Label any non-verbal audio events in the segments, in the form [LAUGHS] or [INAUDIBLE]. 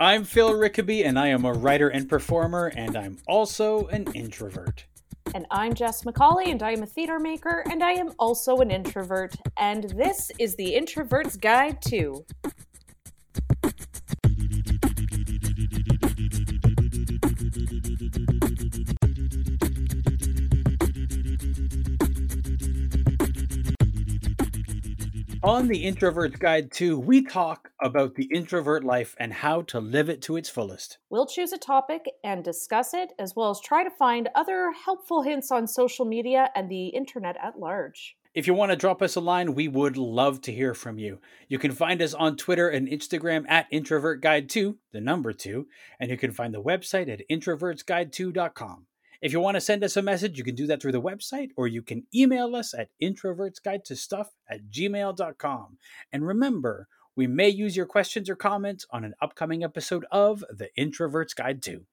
I'm Phil Rickaby, and I am a writer and performer, and I'm also an introvert. And I'm Jess McCauley, and I am a theater maker, and I am also an introvert. And this is the Introvert's Guide to. On the Introvert's Guide to, we talk about the introvert life and how to live it to its fullest. We'll choose a topic and discuss it, as well as try to find other helpful hints on social media and the internet at large. If you want to drop us a line, we would love to hear from you. You can find us on Twitter and Instagram at Introvert Guide 2, the number 2, and you can find the website at introvertsguide2.com. If you want to send us a message, you can do that through the website or you can email us at introvertsguide2stuff at gmail.com. And remember, we may use your questions or comments on an upcoming episode of The Introvert's Guide to.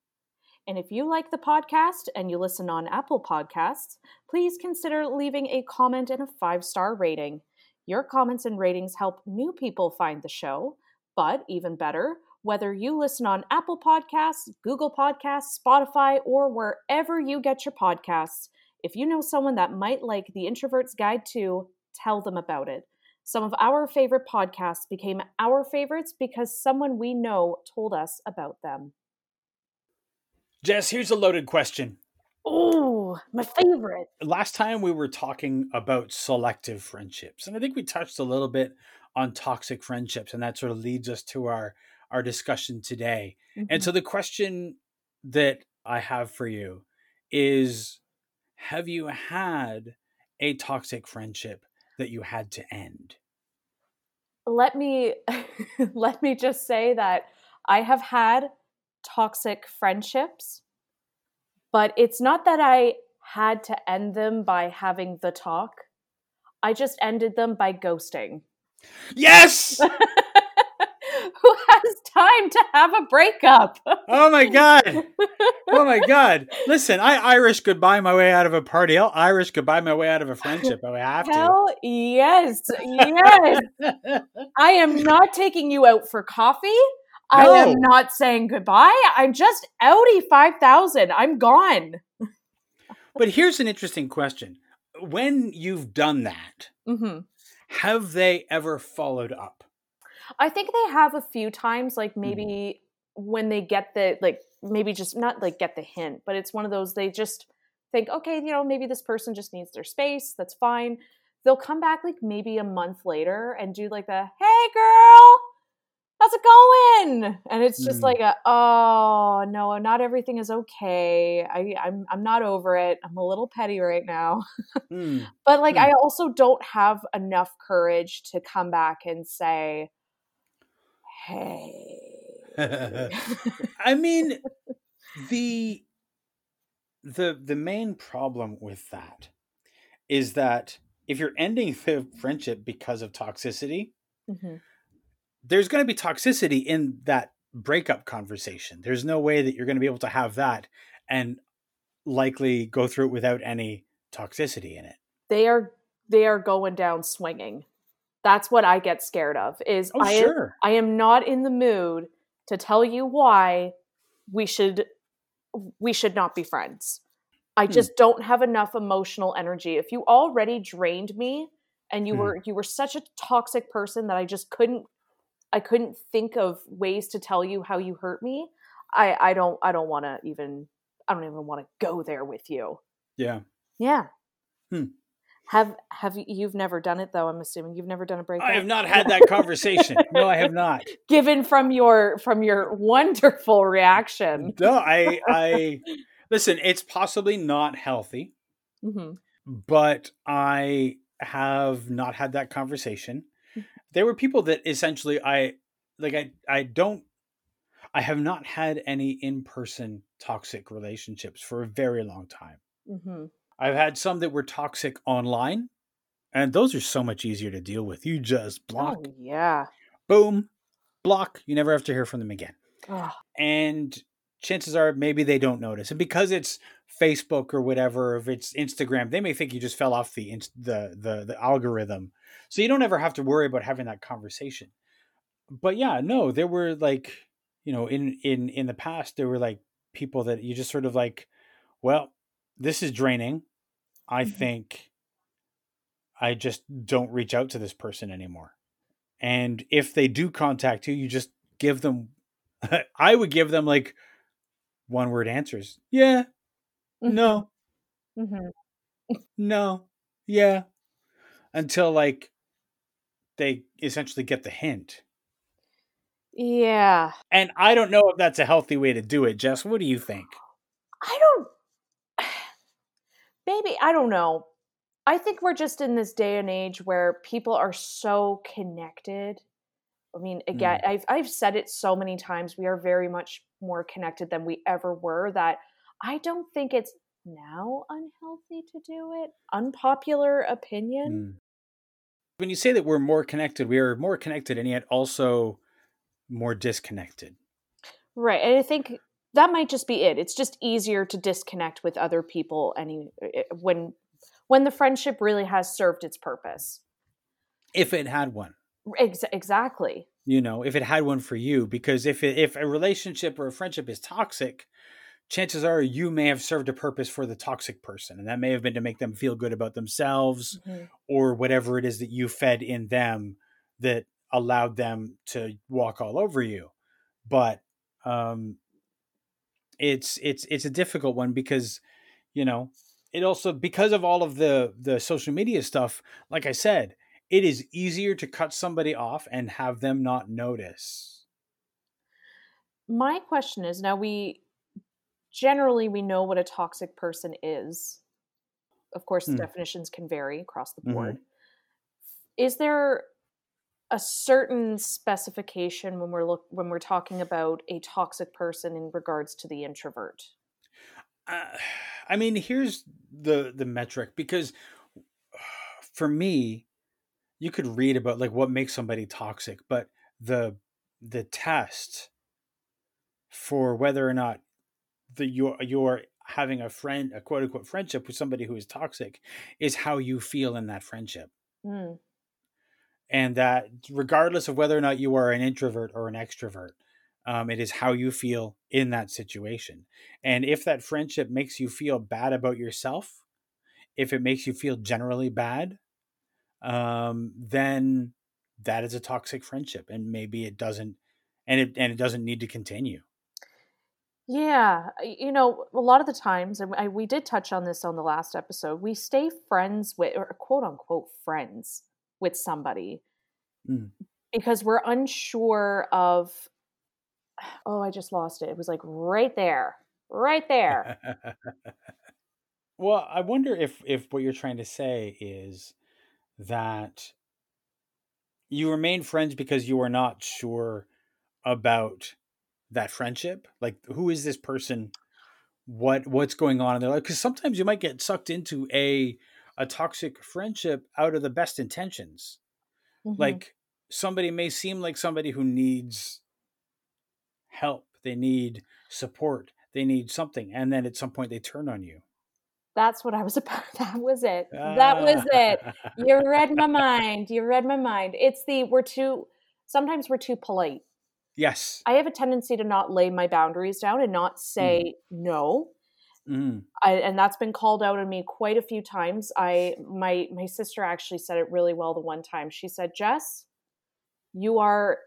And if you like the podcast and you listen on Apple Podcasts, please consider leaving a comment and a five star rating. Your comments and ratings help new people find the show, but even better, whether you listen on Apple Podcasts, Google Podcasts, Spotify, or wherever you get your podcasts, if you know someone that might like The Introvert's Guide to, tell them about it. Some of our favorite podcasts became our favorites because someone we know told us about them. Jess, here's a loaded question. Oh, my favorite. Last time we were talking about selective friendships, and I think we touched a little bit on toxic friendships, and that sort of leads us to our our discussion today. Mm-hmm. And so the question that I have for you is have you had a toxic friendship that you had to end? Let me [LAUGHS] let me just say that I have had toxic friendships, but it's not that I had to end them by having the talk. I just ended them by ghosting. Yes! [LAUGHS] [LAUGHS] who has time to have a breakup? oh my god. Oh my [LAUGHS] god. Listen, I Irish goodbye my way out of a party. I'll Irish goodbye my way out of a friendship. I have Hell to. yes. Yes. I am not taking you out for coffee. No. I am not saying goodbye. I'm just outie 5000. I'm gone. but here's an interesting question. When you've done that, mm-hmm. have they ever followed up? I think they have a few times, like mm-hmm. maybe mm-hmm. when they get the like maybe just not like get the hint, but it's one of those they just think, okay, you know, maybe this person just needs their space. That's fine. They'll come back like maybe a month later and do like the hey girl, how's it going? And it's just mm. like a oh no, not everything is okay. I I'm I'm not over it. I'm a little petty right now. mm. [LAUGHS] But like mm. I also don't have enough courage to come back and say, hey. [LAUGHS] [LAUGHS] I mean, the the the main problem with that is that if you're ending the friendship because of toxicity, mm-hmm. there's going to be toxicity in that breakup conversation. There's no way that you're going to be able to have that and likely go through it without any toxicity in it. They are they are going down swinging. That's what I get scared of. Is oh, I sure. am, I am not in the mood to tell you why we should we should not be friends. I hmm. just hmm. don't have enough emotional energy. If you already drained me and you hmm. were you were such a toxic person that I just couldn't I couldn't think of ways to tell you how you hurt me, I I don't I don't want to even I don't even want to go there with you. Yeah. Yeah. Hmm. Have have you, you've never done it though? I'm assuming you've never done a breakup. I have not had that conversation. no, I have not. [LAUGHS] Given from your from your wonderful reaction. No, I I listen. It's possibly not healthy, mm-hmm. but I have not had that conversation. There were people that essentially I like. I I don't. I have not had any in person toxic relationships for a very long time. Mm-hmm. I've had some that were toxic online, and those are so much easier to deal with. You just block. Oh, yeah. Boom. Block. You never have to hear from them again. Oh. And chances are maybe they don't notice. And because it's Facebook or whatever, if it's Instagram, they may think you just fell off the the the, the algorithm. So you don't ever have to worry about having that conversation. But yeah, no, there were like you know, in in in the past there were like people that you just sort of like, well, this is draining. I mm-hmm. think I just don't reach out to this person anymore. And if they do contact you, you just give them [LAUGHS] I would give them like one word answers. Yeah. Mm-hmm. No. Mm-hmm. no. Yeah. Until like they essentially get the hint. Yeah. And I don't know if that's a healthy way to do it, Jess. What do you think? I don't Maybe I don't know. I think we're just in this day and age where people are so connected. I mean, again, mm. I've I've said it so many times. We are very much more connected than we ever were. That I don't think it's now unhealthy to do it. Unpopular opinion. Mm. When you say that we're more connected, we are more connected, and yet also more disconnected. Right, and I think that might just be it. It's just easier to disconnect with other people any eh, when when the friendship really has served its purpose. If it had one. Ex- exactly. You know, if it had one for you, because if it, if a relationship or a friendship is toxic, chances are you may have served a purpose for the toxic person, and that may have been to make them feel good about themselves, mm-hmm. or whatever it is that you fed in them that allowed them to walk all over you. But um, it's it's it's a difficult one because you know it also because of all of the the social media stuff like i said it is easier to cut somebody off and have them not notice my question is now we generally we know what a toxic person is of course the hmm. definitions can vary across the board mm-hmm. is there a certain specification when we're look when we're talking about a toxic person in regards to the introvert? Uh, [SIGHS] i mean here's the the metric because for me you could read about like what makes somebody toxic but the the test for whether or not the you're you're having a friend a quote unquote friendship with somebody who is toxic is how you feel in that friendship. Mm and that regardless of whether or not you are an introvert or an extrovert um, it is how you feel in that situation. And if that friendship makes you feel bad about yourself if it makes you feel generally bad um, then that is a toxic friendship and maybe it doesn't and it and it doesn't need to continue. Yeah you know a lot of the times and I, we did touch on this on the last episode we stay friends with or quote unquote friends with somebody mm. because we're unsure of oh i just lost it. It was like right there right there. [LAUGHS] Well i wonder if if what you're trying to say is that you remain friends because you are not sure about that friendship? Like who is this person? What what's going on in their life? Because sometimes you might get sucked into a a toxic friendship out of the best intentions. Mm-hmm. Like somebody may seem like somebody who needs help, they need support, they need something, and then at some point they turn on you. That's what I was [LAUGHS] about. That was it. That was it. You read my [LAUGHS] mind. You read my mind. It's the we're too sometimes we're too polite. Yes. I have a tendency to not lay my boundaries down and not say mm. no Mm. I, and that's been called out on me quite a few times. I my my sister actually said it really well the one time. She said, "Jess, you are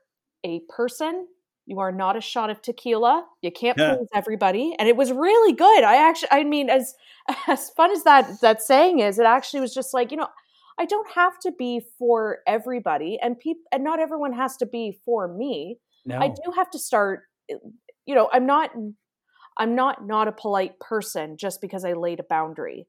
a person. You are not a shot of tequila. You can't yeah. please everybody." And it was really good. I actually, I mean, as [LAUGHS] as fun as that that saying is, it actually was just like you know. I don't have to be for everybody, and people, and not everyone has to be for me. No. I do have to start. You know, I'm not I'm not not a polite person just because I laid a boundary.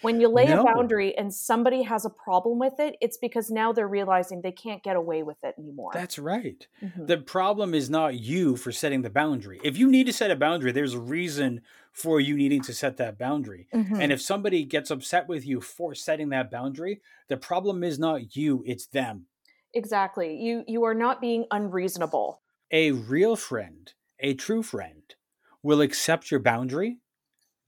When you lay no. a boundary and somebody has a problem with it, it's because now they're realizing they can't get away with it anymore. That's right. Mm-hmm. The problem is not you for setting the boundary. If you need to set a boundary, there's a reason for you needing to set that boundary. Mm-hmm. And if somebody gets upset with you for setting that boundary, the problem is not you, it's them. Exactly. You you are not being unreasonable. A real friend, a true friend will accept your boundary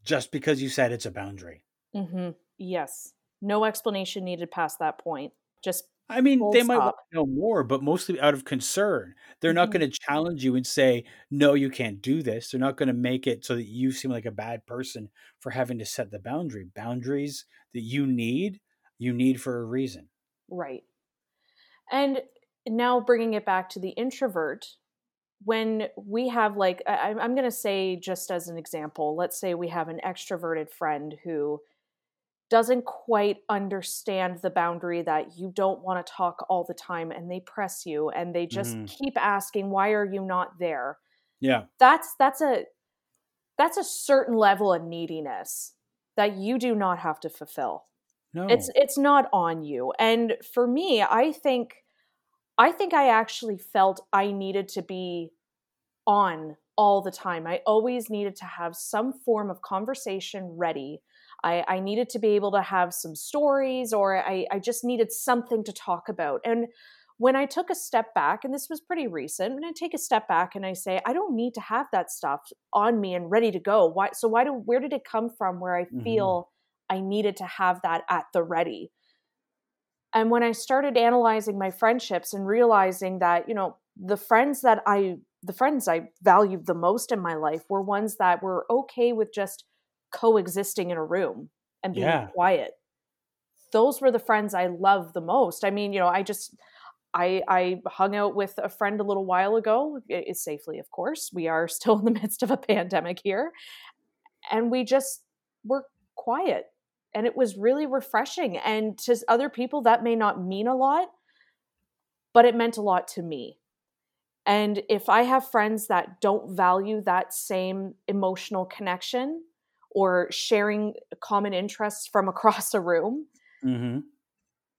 just because you said it's a boundary. Mm-hmm. Yes. No explanation needed past that point. Just I mean, they might want to know more, but mostly out of concern. They're mm-hmm. not going to challenge you and say, "No, you can't do this." They're not going to make it so that you seem like a bad person for having to set the boundary. Boundaries that you need, you need for a reason. Right. And now bringing it back to the introvert, when we have like I, i'm going to say just as an example let's say we have an extroverted friend who doesn't quite understand the boundary that you don't want to talk all the time and they press you and they just mm-hmm. keep asking why are you not there? Yeah. That's that's a that's a certain level of neediness that you do not have to fulfill. No. it's it's not on you. And for me i think i think i actually felt i needed to be on all the time i always needed to have some form of conversation ready I, I needed to be able to have some stories or I, I just needed something to talk about. And when I took a step back, and this was pretty recent, when I take a step back and I say, I don't need to have that stuff on me and ready to go. Why so why do where did it come from where I mm-hmm. feel I needed to have that at the ready? And when I started analyzing my friendships and realizing that, you know, the friends that I the friends I valued the most in my life were ones that were okay with just coexisting in a room and being yeah. quiet. Those were the friends I loved the most. I mean, you know, I just I I hung out with a friend a little while ago, safely, of course. We are [LAUGHS] still in the midst of a pandemic here. And we just were quiet. And it was really refreshing. And to other people, that may not mean a lot, but it meant a lot to me. And if I have friends that don't value that same emotional connection, or sharing common interests from [LAUGHS] across a room, mm-hmm.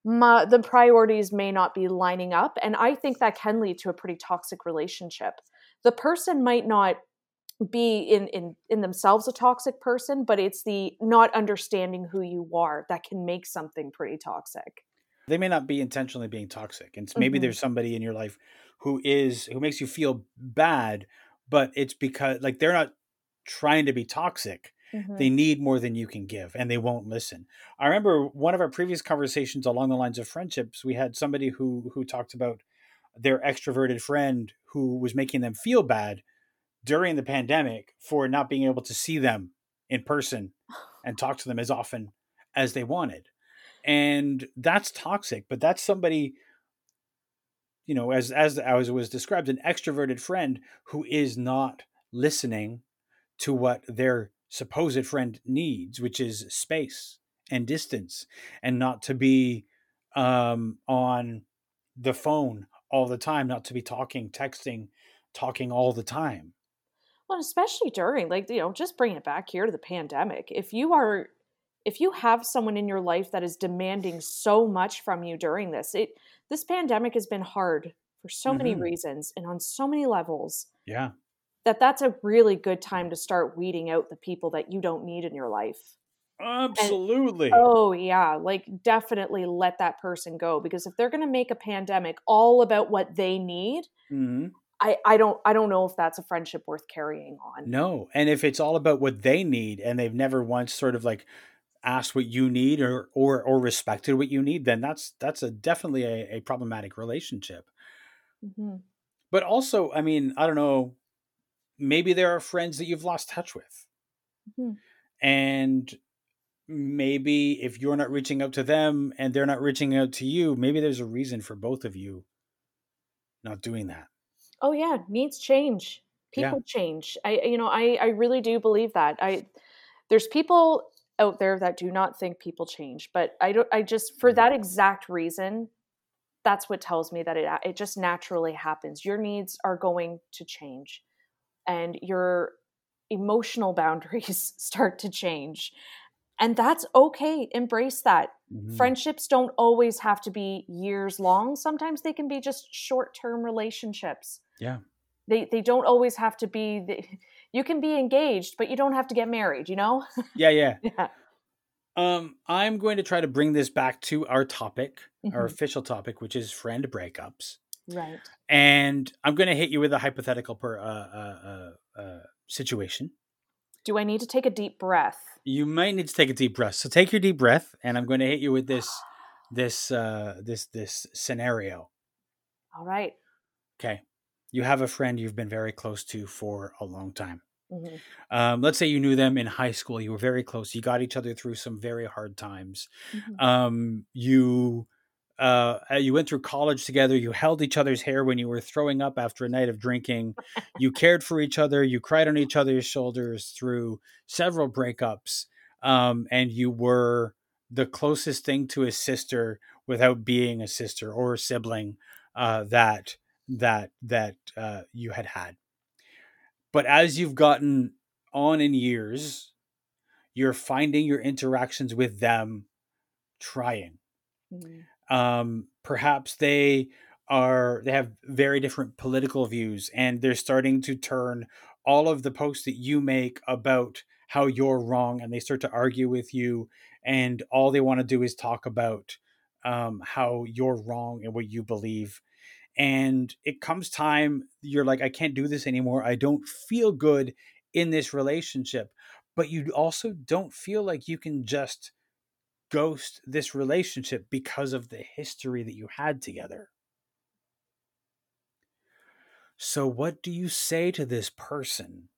my, the priorities may not be lining up. And I think that can lead to a pretty toxic relationship. The person might not be in, in in themselves a toxic person but it's the not understanding who you are that can make something pretty toxic they may not be intentionally being toxic and maybe mm-hmm. there's somebody in your life who is who makes you feel bad but it's because like they're not trying to be toxic Mm-hmm. They need more than you can give and they won't listen. I remember one of our previous conversations along the lines of friendships, we had somebody who who talked about their extroverted friend who was making them feel bad during the pandemic for not being able to see them in person and talk to them as often as they wanted. And that's toxic, but that's somebody you know as as as was described an extroverted friend who is not listening to what their supposed friend needs, which is space and distance, and not to be um, on the phone all the time, not to be talking, texting, talking all the time. Well, especially during, like, you know, just bring it back here to the pandemic. If you are, if you have someone in your life that is demanding so much from you during this, it, this pandemic has been hard for so mm-hmm. many reasons and on so many levels. Yeah that that's a really good time to start weeding out the people that you don't need in your life. Absolutely. And, oh yeah, like definitely let that person go because if they're going to make a pandemic all about what they need, mm-hmm. I I don't I don't know if that's a friendship worth carrying on. No, and if it's all about what they need and they've never once sort of like asked what you need or or or respected what you need, then that's that's a definitely a, a problematic relationship. Mm-hmm. But also, I mean, I don't know maybe there are friends that you've lost touch with. Mm-hmm. And maybe if you're not reaching out to them and they're not reaching out to you, maybe there's a reason for both of you not doing that. Oh yeah, needs change. People yeah. change. I you know, I I really do believe that. I there's people out there that do not think people change, but I don't I just for mm. that exact reason that's what tells me that it it just naturally happens. Your needs are going to change and your emotional [LAUGHS] boundaries start to change. And that's okay. Embrace that. Mm-hmm. Friendships don't always have to be years long. Sometimes they can be just short-term relationships. Yeah. They they don't always have to be the, [LAUGHS] you can be engaged, but you don't have to get married, you know? [LAUGHS] Yeah, yeah. yeah. Um, I'm going to try to bring this back to our topic, mm-hmm. our official topic, which is friend breakups. Right. And I'm going to hit you with a hypothetical per, uh, uh, uh, uh, situation. Do I need to take a deep breath? You might need to take a deep breath. So take your deep breath, and I'm going to hit you with this [GASPS] this uh this this scenario. All right. Okay. You have a friend you've been very close to for a long time. Mm-hmm. Um, let's say you knew them in high school. You were very close. You got each other through some very hard times. Mm-hmm. Um, you uh, you went through college together. You held each other's hair when you were throwing up after a night of drinking. you [LAUGHS] cared for each other. You cried on each other's shoulders through several breakups. Um, and you were the closest thing to a sister without being a sister or a sibling uh, that that that uh, you had had. But as you've gotten on in years, you're finding your interactions with them trying. Mm-hmm. Um, perhaps they are they have very different political views and they're starting to turn all of the posts that you make about how you're wrong and they start to argue with you and all they want to do is talk about um, how you're wrong and what you believe and it comes time you're like i can't do this anymore. I don't feel good in this relationship. But you also don't feel like you can just ghost this relationship because of the history that you had together. So what do you say to this person?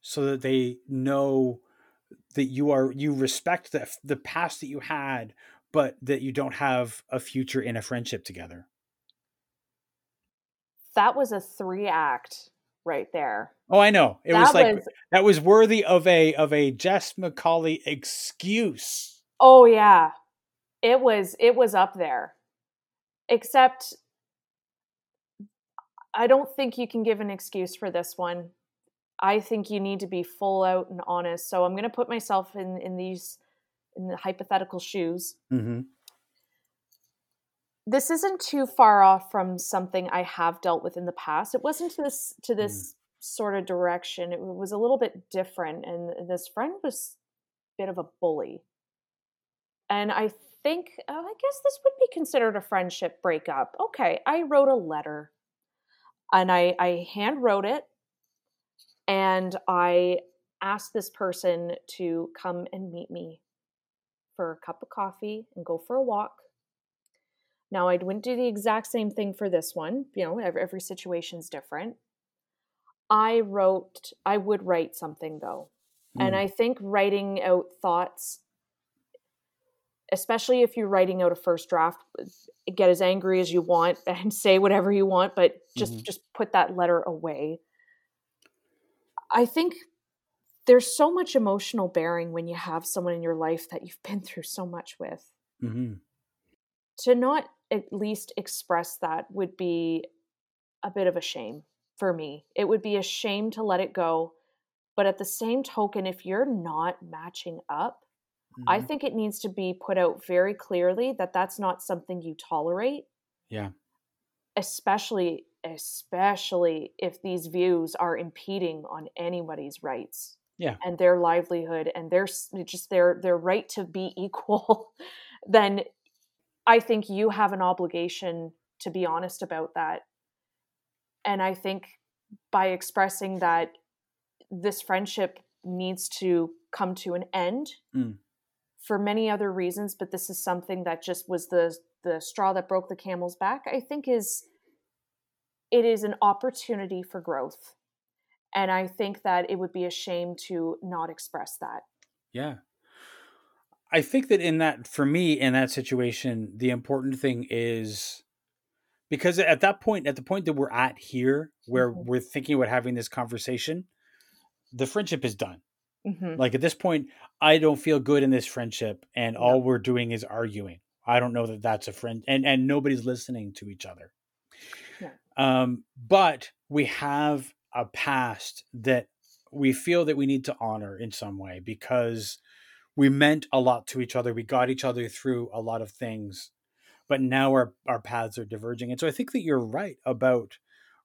So that they know that you are you respect the the past that you had but that you don't have a future in a friendship together. That was a three act right there. Oh, I know. It that was like was, that was worthy of a of a Jess McCauley excuse. Oh yeah. It was it was up there. Except I don't think you can give an excuse for this one. I think you need to be full out and honest. So I'm going to put myself in in these in the hypothetical shoes. Mm-hmm. This isn't too far off from something I have dealt with in the past. It wasn't to this to this mm. sort of direction. It was a little bit different, and this friend was a bit of a bully. And I think, oh, I guess this would be considered a friendship breakup. Okay, I wrote a letter, and I I hand wrote it, and I asked this person to come and meet me for a cup of coffee and go for a walk. Now, I wouldn't do the exact same thing for this one. You know, every, every situation's different. I wrote, I would write something though. Mm. And hmm. I think writing out thoughts, especially if you're writing out a first draft, get as angry as you want [LAUGHS] and say whatever you want, but just mm-hmm. just put that letter away. I think there's so much emotional bearing when you have someone in your life that you've been through so much with. Mm-hmm. To not at least express that would be a bit of a shame for me. It would be a shame to let it go. But at the same token, if you're not matching up, mm-hmm. I think it needs to be put out very clearly that that's not something you tolerate. Yeah. Especially especially if these views are impeding on anybody's rights yeah. and their livelihood and their just their their right to be [LAUGHS] equal then i think you have an obligation to be honest about that and i think by expressing that this friendship needs to come to an end mm. for many other reasons but this is something that just was the the straw that broke the camel's back i think is it is an opportunity for growth and I think that it would be a shame to not express that. Yeah. I think that in that, for me, in that situation, the important thing is because at that point, at the point that we're at here, where mm-hmm. we're thinking about having this conversation, the friendship is done. Mm-hmm. Like at this point, I don't feel good in this friendship, and no. all we're doing is arguing. I don't know that that's a friend, and and nobody's listening to each other. Yeah. Um, but we have a past that we feel that we need to honor in some way because we meant a lot to each other. We got each other through a lot of things, but now our, our paths are diverging. And so I think that you're right about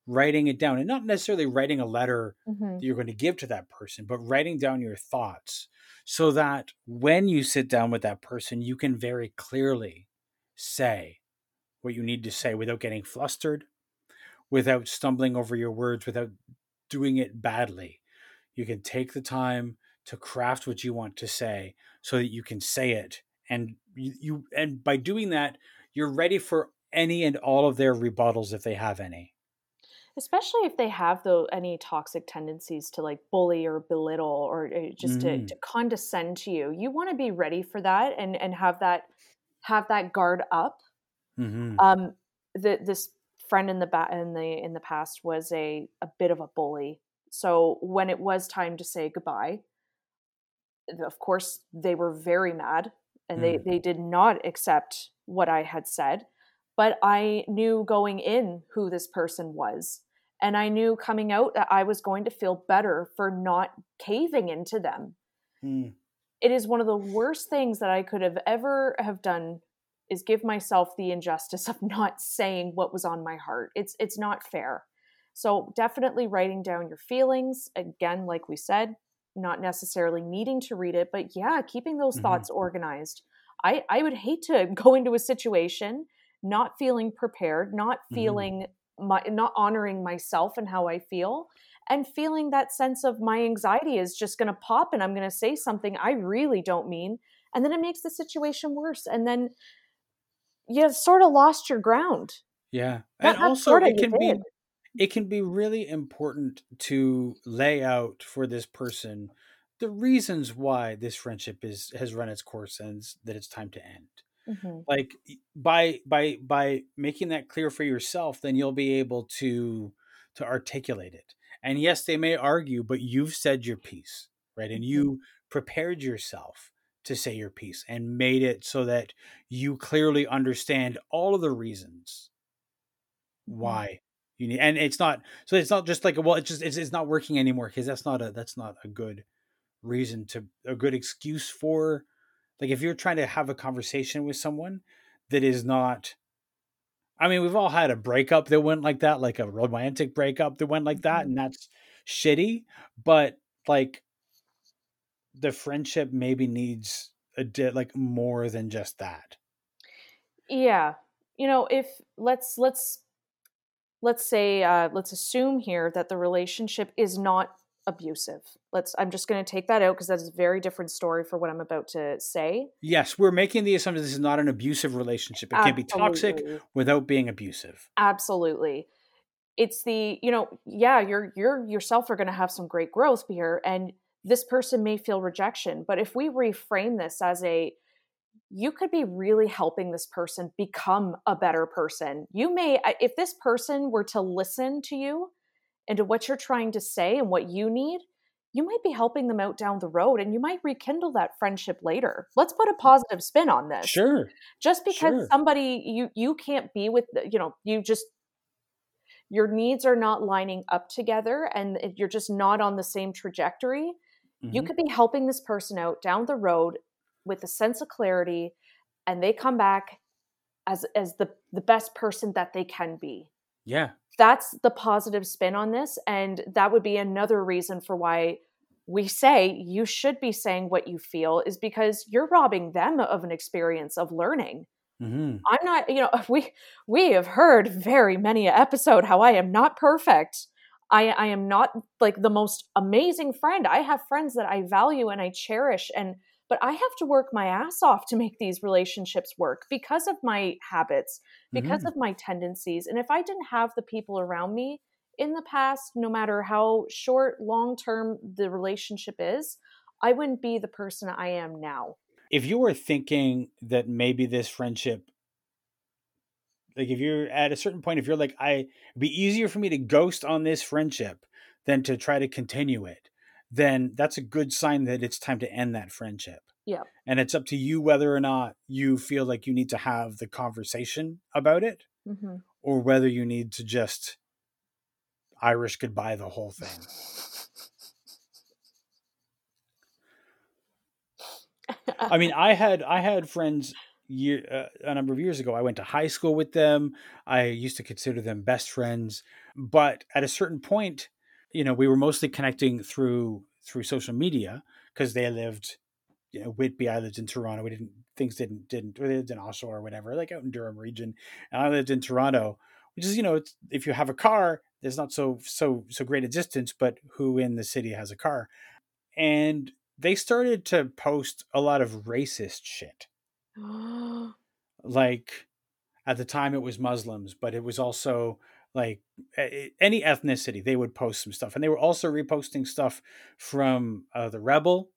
writing it down and not necessarily writing a letter mm-hmm. that you're going to give to that person, but writing down your thoughts so that when you sit down with that person, you can very clearly say what you need to say without getting flustered, without stumbling over your words, without doing it badly. You can take the time to craft what you want to say so that you can say it and you, you and by doing that you're ready for any and all of their rebuttals if they have any especially if they have though any toxic tendencies to like bully or belittle or uh, just mm. to, to, condescend to you you want to be ready for that and and have that have that guard up mm-hmm. um the, this friend in the ba- in the in the past was a a bit of a bully so when it was time to say goodbye of course they were very mad and mm. they they did not accept what i had said but I knew going in who this person was. And I knew coming out that I was going to feel better for not caving into them. Mm. It is one of the worst things that I could have ever have done is give myself the injustice of [LAUGHS] not saying what was on my heart. It's it's not fair. So definitely writing down your feelings again like we said, not necessarily needing to read it, but yeah, keeping those mm-hmm. thoughts organized. I I would hate to [LAUGHS] go into a situation not feeling prepared, not mm-hmm. feeling mm-hmm. my, not honoring myself and how I feel, and feeling that sense of my anxiety is just going to pop and I'm going to say something I really don't mean. And then it makes the situation worse. And then you sort of lost your ground. Yeah. And also, it can be. It can be really important to lay out for this person the reasons why this friendship is has run its course and that it's time to end. Mm-hmm. Like by by by making that clear for yourself, then you'll be able to to articulate it. And yes, they may argue, but you've said your piece, right? And mm-hmm. you prepared yourself to say your piece and made it so that you clearly understand all of the reasons mm-hmm. why you need and it's not so it's not just like well it's just it's, it's not working anymore because that's not a that's not a good reason to a good excuse for like if you're trying to have a conversation with someone that is not I mean, we've all had a breakup that went like that, like a romantic breakup that went like that, mm-hmm. and that's shitty. But like the friendship maybe needs a bit like more than just that. Yeah. You know, if let's let's let's say uh let's assume here that the relationship is not abusive. Let's I'm just going to take that out because that's a very different story for what I'm about to say. Yes, we're making the assumption this is not an abusive relationship. It Absolutely. can be toxic without being abusive. Absolutely. It's the, you know, yeah, you're you're yourself are going to have some great growth here and this person may feel rejection, but if we reframe this as a you could be really helping this person become a better person. You may if this person were to listen to you into what you're trying to say and what you need, you might be helping them out down the road and you might rekindle that friendship later. Let's put a mm. positive spin on this. Sure. Just because sure. somebody you you can't be with, you know, you just your needs are not lining up together and eh, you're just not on the same trajectory, mm-hmm. you could be helping this person out down the road with a sense of clarity and they come back as as the the best person that they can be. Yeah that's the positive spin on this and that would be another reason for why we say you should be saying what you feel is because you're robbing them of an experience of learning mm-hmm. i'm not you know [LAUGHS] we we have heard very many episode how i am not perfect I, I am not like the most amazing friend. I have friends that I value and I cherish and but I have to work my ass off to make these relationships work because of my habits, because mm-hmm. of my tendencies. And if I didn't have the people around me in the past, no matter how short, long term the relationship is, I wouldn't be the person I am now. If you were thinking that maybe this friendship like if you're at a certain point if you're like i it'd be easier for me to ghost on this friendship than to try to continue it then that's a good sign that it's time to end that friendship. Yeah. And it's up to you whether or not you feel like you need to have the conversation about it mm-hmm. or whether you need to just Irish goodbye the whole thing. [LAUGHS] I mean, I had I had friends year uh, a number of years ago. I went to high school with them. I used to consider them best friends, but at a certain point, you know, we were mostly connecting through through social media because they lived, you know, Whitby. I lived in Toronto. We didn't things didn't didn't we lived in Oshawa or whatever, like out in Durham region, and I lived in Toronto, which is you know, if you have a car, there's not so so so great a distance, but who in the city has a car, and they started to post a lot of racist shit [GASPS] like at the time it was Muslims, but it was also like any ethnicity they would post some stuff and they were also reposting stuff from uh, the rebel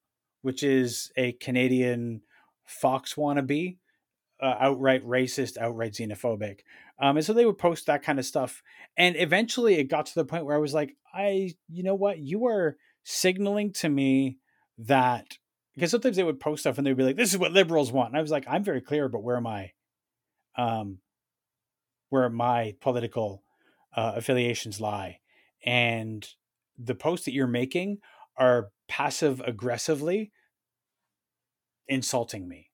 which is a canadian fox wannabe uh, outright racist outright xenophobic um, and so they would post that kind of stuff and eventually it got to the point where i was like i you know what? You are signaling to me that because sometimes they would post stuff and they'd be like this is what liberals want and i was like i'm very clear about where my um where my political uh, affiliations lie. And the posts that you're making are passive aggressively insulting me.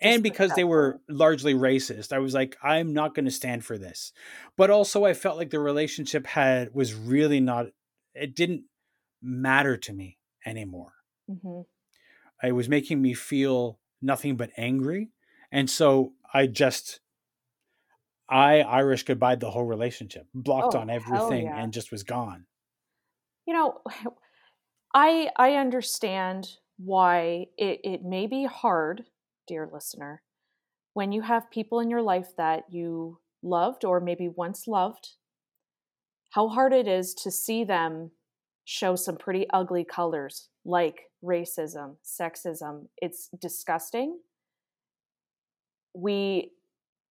and because they were largely racist, I was like, I'm not going to stand for this. But also, I felt like the relationship had was really not. It didn't matter to me anymore. Mm-hmm. It was making me feel nothing but angry, and so I just I Irish goodbye the whole relationship, blocked oh, on everything, yeah. and just was gone. You know, [SIGHS] I I understand why it, it may be hard, dear listener, when you have people in your life that you loved or maybe once loved, how hard it is to see them show some pretty ugly colors like racism, sexism. It's disgusting. We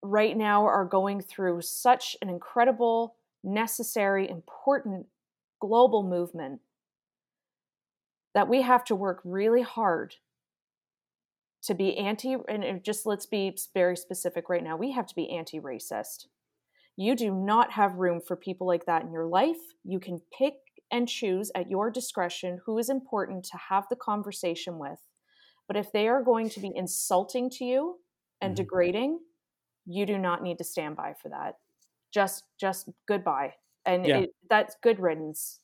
right now are going through such an incredible, necessary, important global movement that we have to work really hard to be anti and just let's be very specific right now we have to be anti-racist you do not have room for people like that in your life you can pick and choose at your discretion who is important to have the conversation with but if they are going to be insulting to you and mm-hmm. degrading you do not need to stand by for that just just goodbye and yeah. it, that's good riddance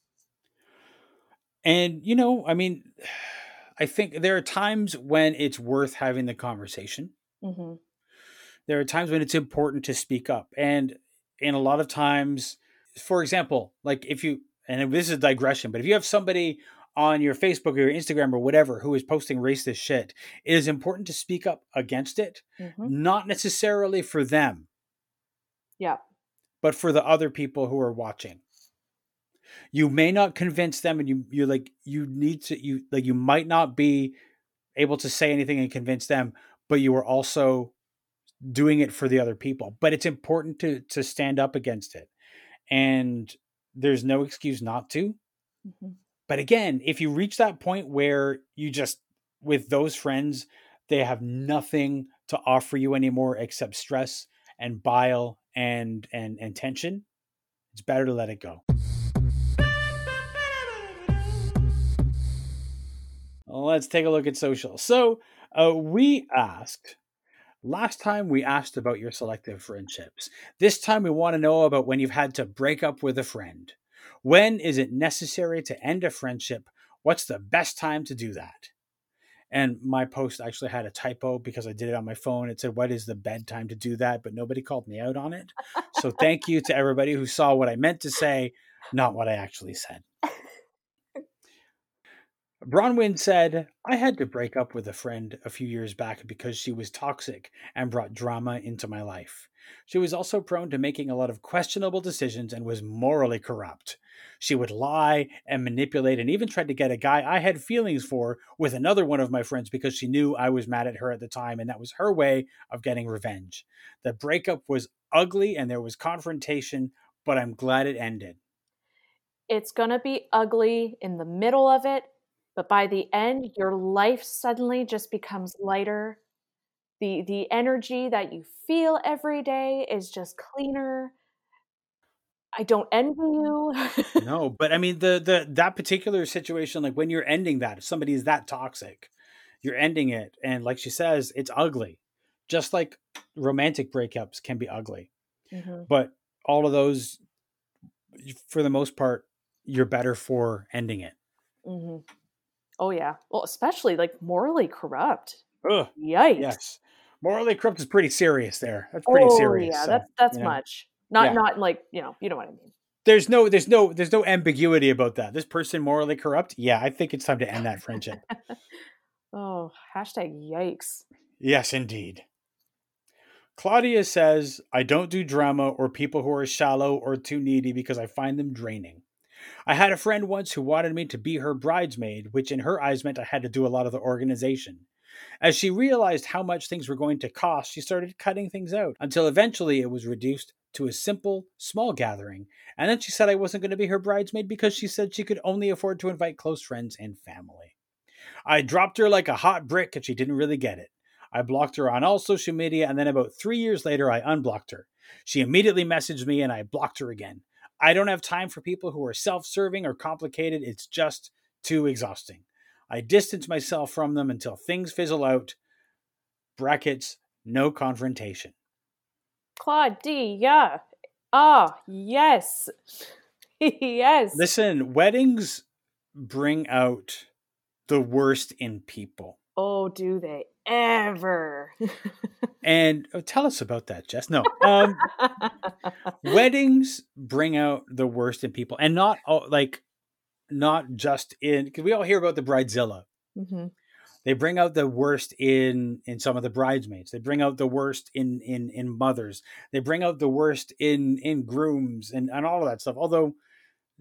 and you know i mean [SIGHS] i think there are times when it's worth having the conversation mm-hmm. there are times when it's important to speak up and and a lot of times for example like if you and this is a digression but if you have somebody on your Facebook or your Instagram or whatever who is posting racist shit, it is important to speak up against it, mm-hmm. not necessarily for them. Yeah. But for the other people who are watching. You may not convince them and you you like you need to you like you might not be able to say anything and convince them, but you are also doing it for the other people. But it's important to to stand up against it. And there's no excuse not to. Mm-hmm. But again, if you reach that point where you just, with those friends, they have nothing to offer you anymore except stress and bile and and and tension, it's better to let it go. Let's take a look at social. So uh, we asked Last time we asked about your selective friendships. This time we want to know about when you've had to break up with a friend. When is it necessary to end a friendship? What's the best time to do that? And my post actually had a typo because I did it on my phone. It said, What is the bedtime to do that? But nobody called me out on it. So thank you to everybody who saw what I meant to say, not what I actually said. Bronwyn said, I had to break up with a friend a few years back because she was toxic and brought drama into my life. She was also prone to making a lot of questionable decisions and was morally corrupt. She would lie and manipulate and even tried to get a guy I had feelings for with another one of my friends because she knew I was mad at her at the time and that was her way of getting revenge. The breakup was ugly and there was confrontation, but I'm glad it ended. It's going to be ugly in the middle of it, but by the end, your life suddenly just becomes lighter. The the energy that you feel every day is just cleaner. I don't envy you. No [LAUGHS] but i mean the the that particular situation like when you're ending that if somebody is that toxic you're ending it and like she says it's ugly. Just like romantic breakups can be ugly mm-hmm. but all of those for the most part you're better for ending it. Mm-hmm. Oh yeah well especially like morally corrupt Ugh, Yikes! Yes, morally corrupt is pretty serious there. That's pretty oh, serious. Yeah, so, that's that's you know. much. Not yeah. not like you know you know what I mean. There's no there's no there's no ambiguity about that. This person morally corrupt. Yeah, I think it's time to end that friendship. [LAUGHS] oh, hashtag yikes. Yes, indeed. Claudia says, I don't do drama or people who are shallow or too needy because I find them draining. I had a friend once who wanted me to be her bridesmaid, which in her eyes meant I had to do a lot of the organization. As she realized how much things were going to cost, she started cutting things out until eventually it was reduced to a simple, small gathering. And then she said I wasn't going to be her bridesmaid because she said she could only afford to invite close friends and family. I dropped her like a hot brick and she didn't really get it. I blocked her on all social media, and then about three years later, I unblocked her. She immediately messaged me and I blocked her again. I don't have time for people who are self serving or complicated. It's just too exhausting. I distance myself from them until things fizzle out. Brackets, no confrontation. Claudia. Ah, yes. [LAUGHS] yes. Listen, weddings bring out the worst in people. Oh, do they ever? [LAUGHS] and oh, tell us about that, Jess. No, um, [LAUGHS] weddings bring out the worst in people, and not all, like not just in because we all hear about the bridezilla. Mm-hmm. They bring out the worst in in some of the bridesmaids. They bring out the worst in in in mothers. They bring out the worst in in grooms and and all of that stuff. Although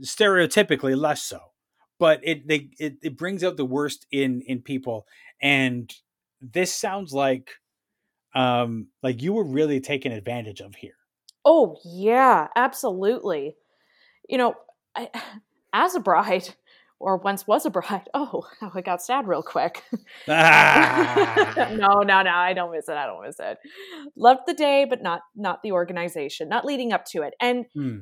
stereotypically less so, but it they it, it brings out the worst in in people. And this sounds like um like you were really taken advantage of here. Oh yeah, absolutely. You know, I, [SIGHS] as a bride, or once was a bride. [LAUGHS] Oh, I got sad real quick. Ah. [LAUGHS] [LAUGHS] no, no, no, I don't miss it. I don't miss it. Loved the day, but not not the organization, not leading up to it. And hmm.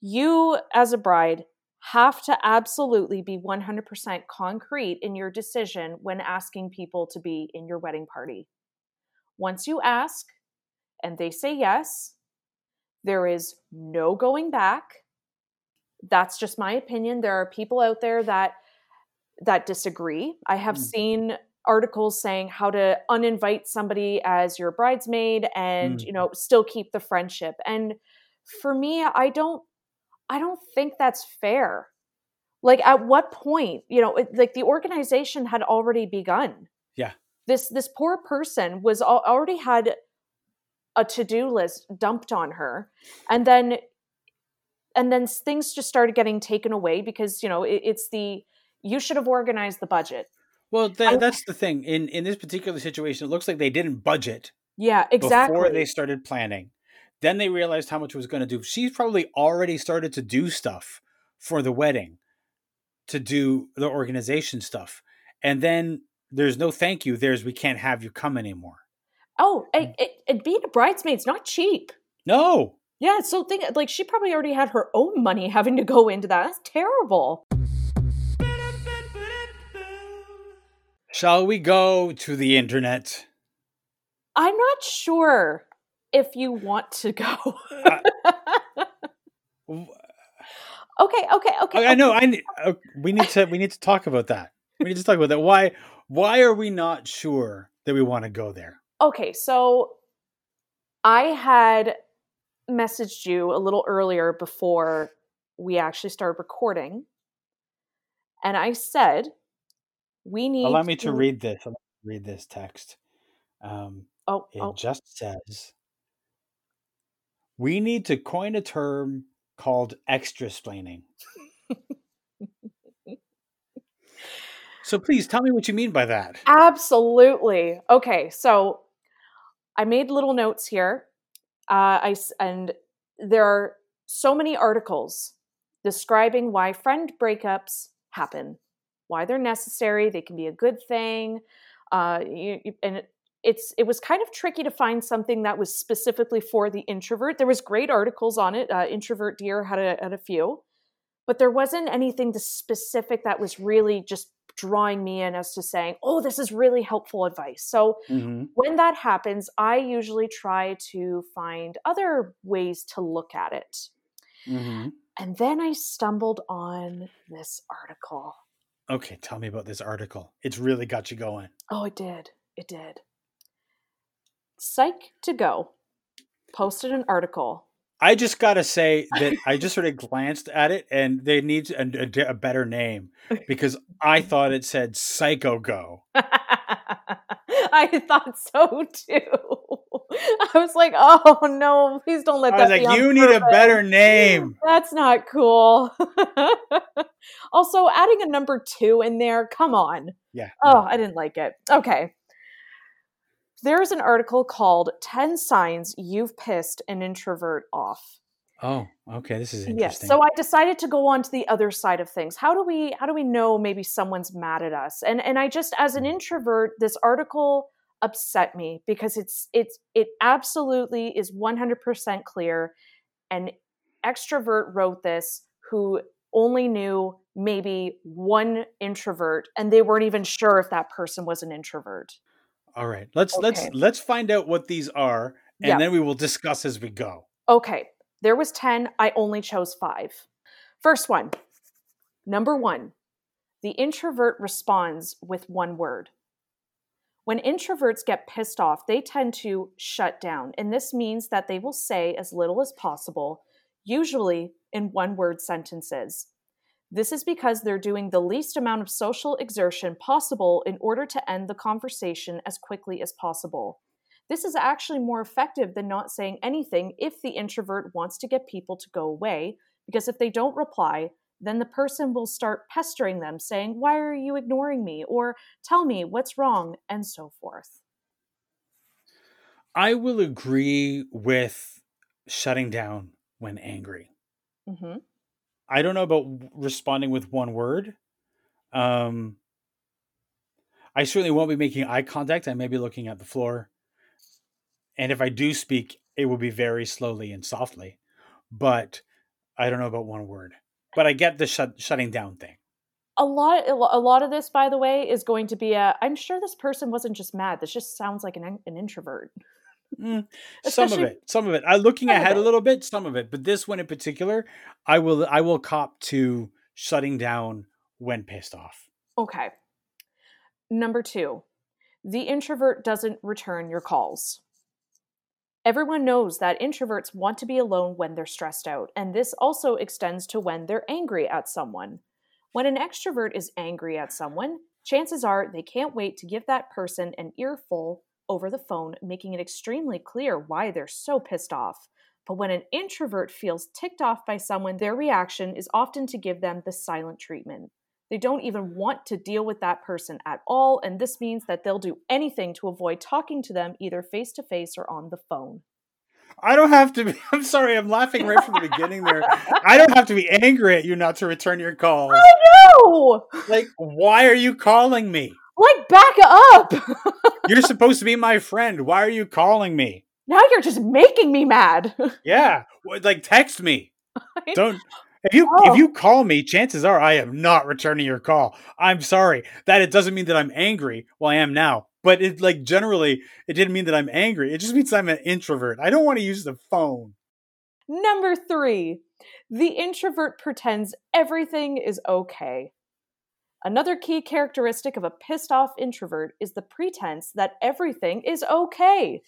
you as a bride have to absolutely be 100% concrete in your decision when asking people to be in your wedding party. Once you ask and they say yes, there is no going back that's just my opinion. There are people out there that that disagree. I have mm. seen articles saying how to uninvite somebody as your bridesmaid and mm. you know still keep the friendship. And for me, I don't I don't think that's fair. Like at what point, you know, it, like the organization had already begun. Yeah. This this poor person was all, already had a to-do list dumped on her and then and then things just started getting taken away because you know it, it's the you should have organized the budget well th- that's the thing in in this particular situation it looks like they didn't budget yeah exactly before they started planning then they realized how much it was going to do. She's probably already started to do stuff for the wedding to do the organization stuff. And then there's no thank you there's we can't have you come anymore. Oh it, it, it being a bridesmaid's not cheap. No! Yeah, so think like she probably already had her own money having to go into that. That's terrible. Shall we go to the internet? I'm not sure if you want to go. uh, [LAUGHS] okay, okay, okay. I know. I uh, we need to we need to talk about that. We need to talk about that. Why why are we not sure that we want to go there? Okay, so I had messaged you a little earlier before we actually started recording. And I said, we need. Allow me to, to read this. read this text. Um, oh, it oh. just says, we need to coin a term called extra splaining. so please tell me what you mean by that. Absolutely. Okay, so I made little notes here uh, I and there are so many articles describing why friend breakups happen, why they're necessary. They can be a good thing, uh, you, you, and it's it was kind of tricky to find something that was specifically for the introvert. There was great articles on it. Uh, introvert dear had a had a few, but there wasn't anything specific that was really just drawing me in as to saying, oh, this is really helpful advice. So mm-hmm. when that happens, I usually try to find other ways to look at it. Mm-hmm. And then I stumbled on this article. Okay, tell me about this article. It's really got you going. Oh, it did. It did. Psych2Go posted an article I just got to say that I just sort of [LAUGHS] glanced at it and they need a, a, a better name [LAUGHS] because I thought it said Psycho Go. [LAUGHS] I thought so too. I was like, oh no, please don't let I that. was like, you need a better name. That's not cool. also, adding a number two in there, come on. Yeah. Oh, I didn't like it. Okay. There's an article called 10 Signs You've Pissed an Introvert Off. Oh, okay. This is interesting. Yes. So I decided to go on to the other side of things. How do we how do we know maybe someone's mad at us? And and I just as an mm. introvert, this article upset me because it's it's it absolutely is 100% clear an extrovert wrote this who only knew maybe one introvert and they weren't even sure if that person was an introvert. All right. Let's okay. let's let's find out what these are and yeah. then we will discuss as we go. Okay. There was 10, I only chose 5. First one. Number 1. The introvert responds with one word. When introverts get pissed off, they tend to shut down, and this means that they will say as little as possible, usually in one word sentences. This is because they're doing the least amount of social exertion possible in order to end the conversation as quickly as possible. This is actually more effective than not saying anything if the introvert wants to get people to go away, because if they don't reply, then the person will start pestering them, saying, Why are you ignoring me? or Tell me what's wrong, and so forth. I will agree with shutting down when angry. Mm-hmm. I don't know about responding with one word. Um, I certainly won't be making eye contact. I may be looking at the floor. And if I do speak, it will be very slowly and softly. But I don't know about one word but I get the shut, shutting down thing. A lot, a lot of this, by the way, is going to be a. I'm sure this person wasn't just mad. This just sounds like an an introvert. Mm, some of it, some of it. I'm looking ahead a little bit, some of it, but this one in particular, I will, I will cop to shutting down when pissed off. Okay. Number two, the introvert doesn't return your calls. Everyone knows that introverts want to be alone when they're stressed out, and this also extends to when they're angry at someone. When an extrovert is angry at someone, chances are they can't wait to give that person an earful over the phone, making it extremely clear why they're so pissed off. But when an introvert feels ticked off by someone, their reaction is often to give them the silent treatment. They don't even want to deal with that person at all, and this means that they'll do anything to avoid talking to them either face to face or on the phone. I don't have to be. [LAUGHS] I'm sorry, I'm laughing right from the beginning there. I don't have to be angry at you not to return your calls. I know! Like, why are you calling me? Like, back up! [LAUGHS] you're supposed to be my friend. Why are you calling me? Now you're just making me mad. [LAUGHS] yeah. Like, text me. Don't if you oh. if you call me, chances are I am not returning your call. I'm sorry. That it doesn't mean that I'm angry. Well, I am now. But it like generally it didn't mean that I'm angry. It just means I'm an introvert. I don't want to use the phone. Number 3. The introvert pretends everything is okay. Another key characteristic of a pissed off introvert is the pretense that everything is okay.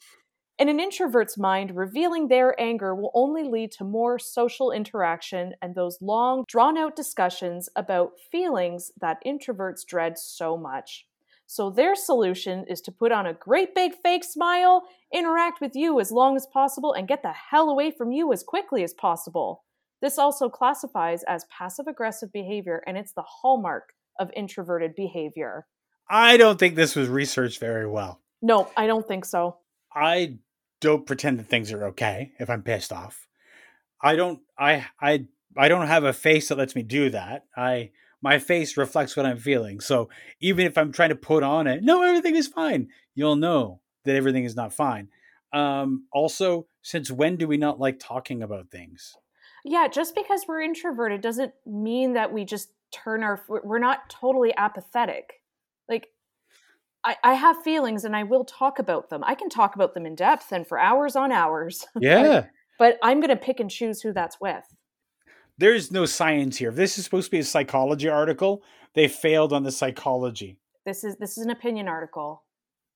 In an introvert's mind, revealing their anger will only lead to more social interaction and those long, drawn out discussions about feelings that introverts dread so much. So, their solution is to put on a great big fake smile, interact with you as long as possible, and get the hell away from you as quickly as possible. This also classifies as passive aggressive behavior, and it's the hallmark of introverted behavior. I don't think this was researched very well. No, I don't think so. I don't pretend that things are okay if I'm pissed off. I don't I I I don't have a face that lets me do that. I my face reflects what I'm feeling. So even if I'm trying to put on it, no, everything is fine, you'll know that everything is not fine. Um, also, since when do we not like talking about things? Yeah, just because we're introverted doesn't mean that we just turn our we're not totally apathetic. Like I, I have feelings and I will talk about them. I can talk about them in depth and for hours on hours. [LAUGHS] Yeah. but I'm going to pick and choose who that's with. There's no science here. If this is supposed to be a psychology article, they failed on the psychology. This is this is an opinion article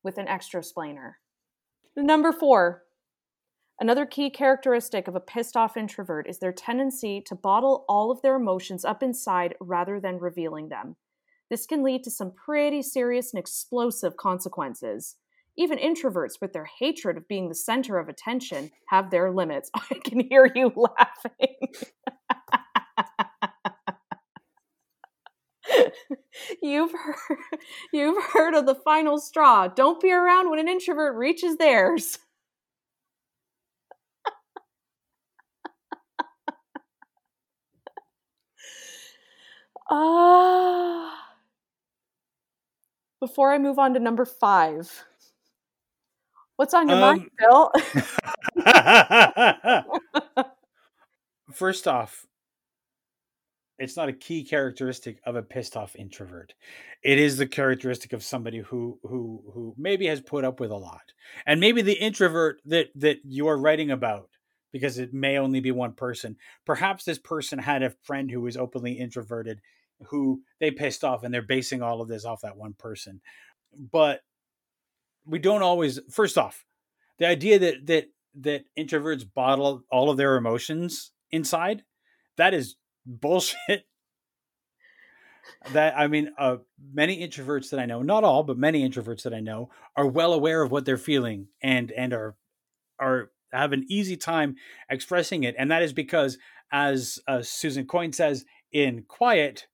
with an extra explainer. Number 4. Another key characteristic of a pissed off introvert is their tendency to bottle all of their emotions up inside rather than revealing them. This can lead to some pretty serious and explosive consequences. Even introverts, with their hatred of being the center of attention, have their limits. [LAUGHS] I can hear you laughing. you've heard, you've heard of the final straw. Don't be around when an introvert reaches theirs. Ah. uh, before I move on to number five, what's on your um, mind, Phil? [LAUGHS] [LAUGHS] First off, it's not a key characteristic of a pissed off introvert. It is the characteristic of somebody who who who maybe has put up with a lot. And maybe the introvert that that you are writing about because it may only be one person. Perhaps this person had a friend who was openly introverted who they pissed off and they're basing all of this off that one person. But we don't always first off, the idea that that that introverts bottle all of their emotions inside, that is bullshit. [LAUGHS] that I mean, uh, many introverts that I know, not all, but many introverts that I know, are well aware of what they're feeling and and are are have an easy time expressing it, and that is because, as uh, Susan Cain says, in quiet,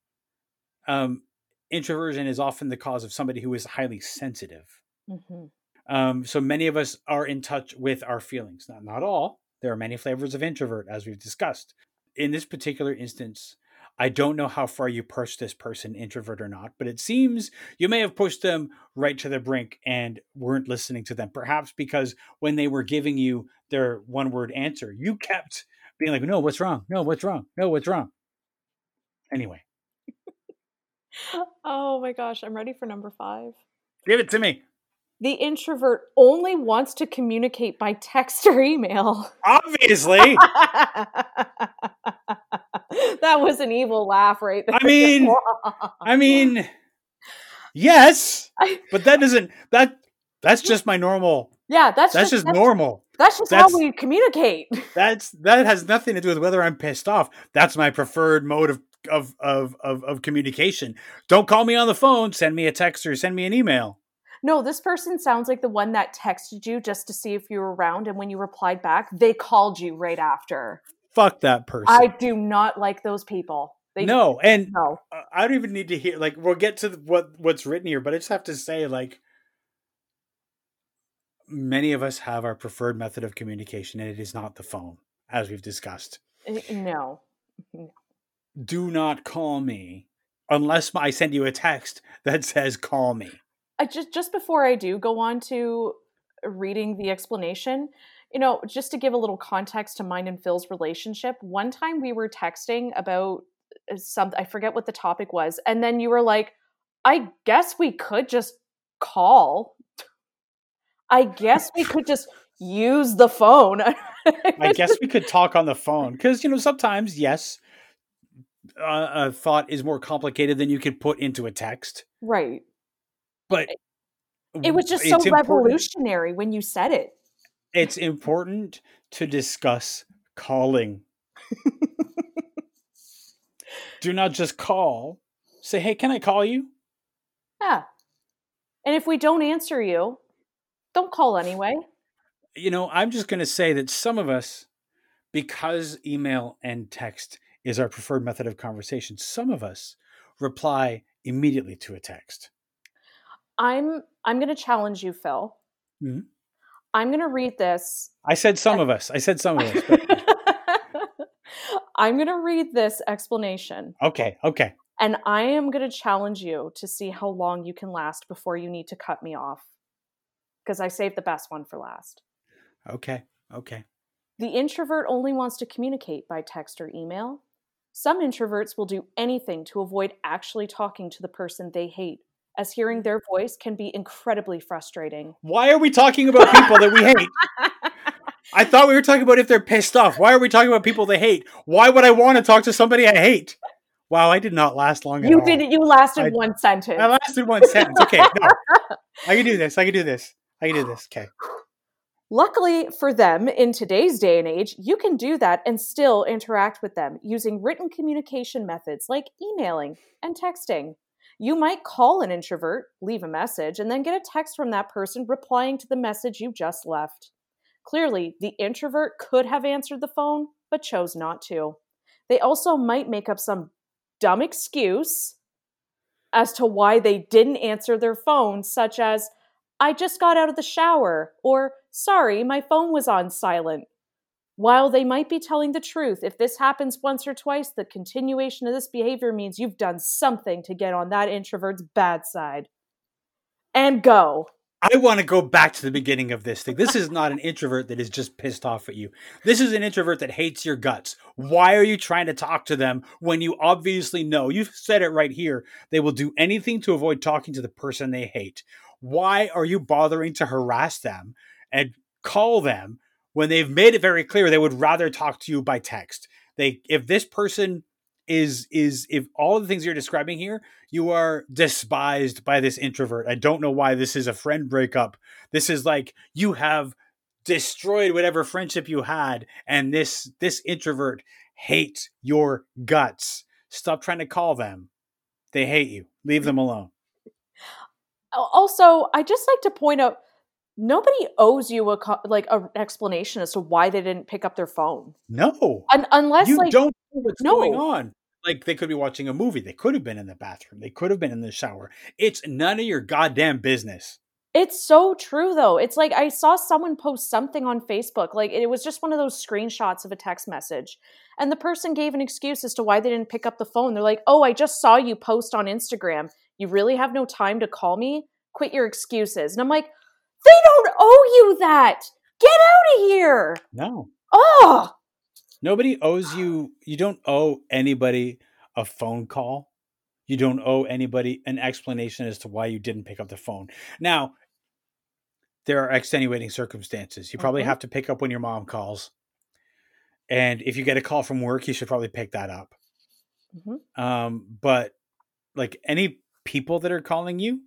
um, introversion is often the cause of somebody who is highly sensitive. Mm-hmm. Um, so many of us are in touch with our feelings. Not, not all. There are many flavors of introvert, as we've discussed. In this particular instance, I don't know how far you pushed this person, introvert or not, but it seems you may have pushed them right to the brink and weren't listening to them. Perhaps because when they were giving you their one word answer, you kept being like, no, what's wrong? No, what's wrong? No, what's wrong? Anyway, oh my gosh, I'm ready for number five. Give it to me. The introvert only wants to communicate by text or email. Obviously. [LAUGHS] that was an evil laugh right there. I mean, I mean, yes, [LAUGHS] but that doesn't that that's just my normal. Yeah, that's that's just, just that's, normal. That's just that's, how we communicate. [LAUGHS] That's that has nothing to do with whether I'm pissed off. That's my preferred mode of of, of of of communication. Don't call me on the phone. Send me a text or send me an email. No, this person sounds like the one that texted you just to see if you were around, and when you replied back, they called you right after. Fuck that person. I do not like those people. They no, and no. I don't even need to hear. Like, we'll get to what what's written here, but I just have to say, like, many of us have our preferred method of communication, and it is not the phone, as we've discussed. Eh, no. no do not call me unless I send you a text that says call me. I just just before I do go on to reading the explanation, you know, just to give a little context to mine and Phil's relationship, one time we were texting about uh, some I forget what the topic was, and then you were like, "I guess we could just call." I guess we could [LAUGHS] just use the phone. [LAUGHS] I guess we could talk on the phone because you know sometimes yes, uh, a thought is more complicated than you could put into a text. Right. But it was just so revolutionary when you said it. It's important to discuss calling. Do not just call. Say, hey, can I call you? Yeah. And if we don't answer you, don't call anyway. You know, I'm just going to say that some of us, because email and text is our preferred method of conversation. Some of us reply immediately to a text. I'm I'm going to challenge you, Phil. Mm-hmm. I'm going to read this. I said some of us. I said some of us. But... [LAUGHS] I'm going to read this explanation. Okay. Okay. And I am going to challenge you to see how long you can last before you need to cut me off. Because I saved the best one for last. Okay. Okay. The introvert only wants to communicate by text or email. Some introverts will do anything to avoid actually talking to the person they hate, as hearing their voice can be incredibly frustrating. Why are we talking about people that we hate? I thought we were talking about if they're pissed off. Why are we talking about people they hate? Why would I want to talk to somebody I hate? Wow, I did not last long. You did. You lasted I, one sentence. I lasted one sentence. Okay, no, I can do this. I can do this. I can do this. Okay. Luckily for them, in today's day and age, you can do that and still interact with them using written communication methods like emailing and texting. You might call an introvert, leave a message, and then get a text from that person replying to the message you just left. Clearly, the introvert could have answered the phone, but chose not to. They also might make up some dumb excuse as to why they didn't answer their phone, such as, I just got out of the shower, or sorry, my phone was on silent. While they might be telling the truth, if this happens once or twice, the continuation of this behavior means you've done something to get on that introvert's bad side. And go. I want to go back to the beginning of this thing. This is not an introvert that is just pissed off at you. This is an introvert that hates your guts. Why are you trying to talk to them when you obviously know, you've said it right here, they will do anything to avoid talking to the person they hate? Why are you bothering to harass them and call them when they've made it very clear they would rather talk to you by text. They if this person is is if all the things you're describing here, you are despised by this introvert. I don't know why this is a friend breakup. This is like you have destroyed whatever friendship you had and this this introvert hates your guts. Stop trying to call them. They hate you. Leave them alone. Also, I just like to point out nobody owes you a like an explanation as to why they didn't pick up their phone. No, Un- unless you like, don't know what's no. going on. Like they could be watching a movie. They could have been in the bathroom. They could have been in the shower. It's none of your goddamn business. It's so true though. It's like I saw someone post something on Facebook. Like it was just one of those screenshots of a text message. And the person gave an excuse as to why they didn't pick up the phone. They're like, "Oh, I just saw you post on Instagram. You really have no time to call me? Quit your excuses." And I'm like, they don't owe you that. Get out of here. No. Oh. Nobody owes you. You don't owe anybody a phone call. You don't owe anybody an explanation as to why you didn't pick up the phone. Now, there are extenuating circumstances. You probably mm-hmm. have to pick up when your mom calls. And if you get a call from work, you should probably pick that up. Mm-hmm. Um, but like any people that are calling you,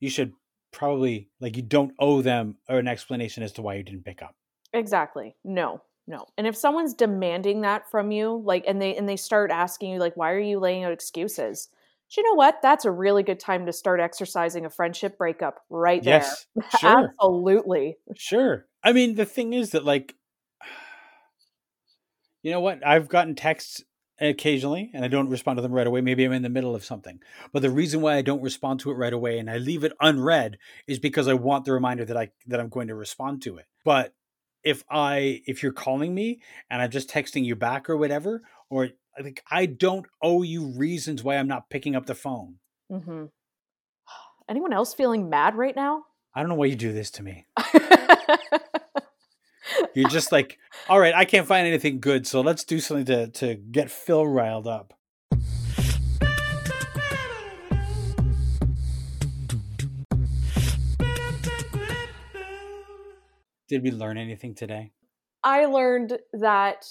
you should probably like you don't owe them an explanation as to why you didn't pick up. Exactly. No. No. And if someone's demanding that from you, like and they and they start asking you like why are you laying out excuses? Do you know what? That's a really good time to start exercising a friendship breakup right there. Yes, [LAUGHS] sure. Absolutely. Sure. I mean, the thing is that like [SIGHS] you know what? I've gotten texts occasionally and I don't respond to them right away. Maybe I'm in the middle of something. But the reason why I don't respond to it right away and I leave it unread is because I want the reminder that I that I'm going to respond to it. But if I if you're calling me and I'm just texting you back or whatever, or like I don't owe you reasons why I'm not picking up the phone. Mm-hmm. Anyone else feeling mad right now? I don't know why you do this to me. [LAUGHS] You're just like, all right, I can't find anything good, so let's do something to to get Phil riled up. Did we learn anything today? I learned that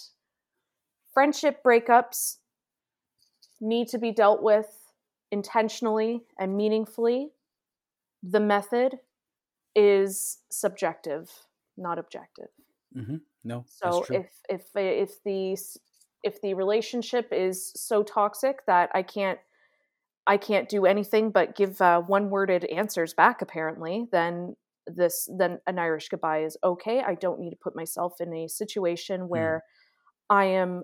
friendship breakups need to be dealt with intentionally and meaningfully. The method is subjective, not objective. Mm-hmm. No. So if if if the if the relationship is so toxic that I can't I can't do anything but give uh, one worded answers back, apparently, then this then an Irish goodbye is okay. I don't need to put myself in a situation hmm. where mm. I am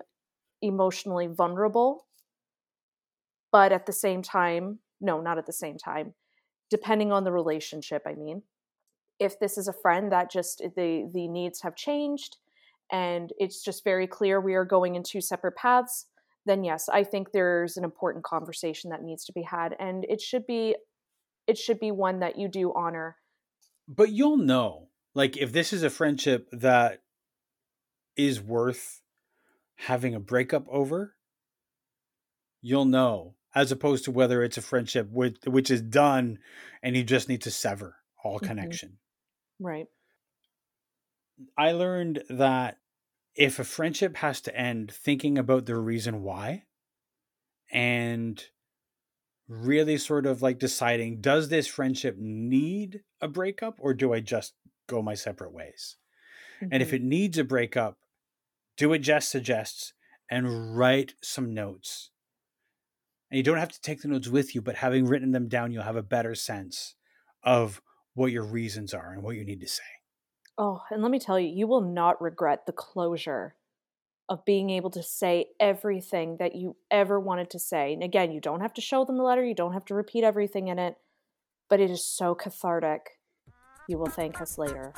emotionally vulnerable, but at the same time, no, not at the same time. Depending on the relationship, I mean, if this is a friend that just the the needs have changed and it's just very clear we are going in two separate paths then yes i think there's an important conversation that needs to be had and it should be it should be one that you do honor but you'll know like if this is a friendship that is worth having a breakup over you'll know as opposed to whether it's a friendship which, which is done and you just need to sever all mm-hmm. connection Right. I learned that if a friendship has to end, thinking about the reason why and really sort of like deciding does this friendship need a breakup or do I just go my separate ways? Mm-hmm. And if mm-hmm. it needs a breakup, do what Jess suggests and write some notes And you don't have to take the notes with you, but having written them down, you'll have a better sense of what your reasons are and what you need to say. Oh, and let me tell you, you will not regret the closure of being able to say everything that you ever wanted to say. And again, you don't have to show them the letter, you don't have to repeat everything in it, but it is so cathartic. You will thank us later.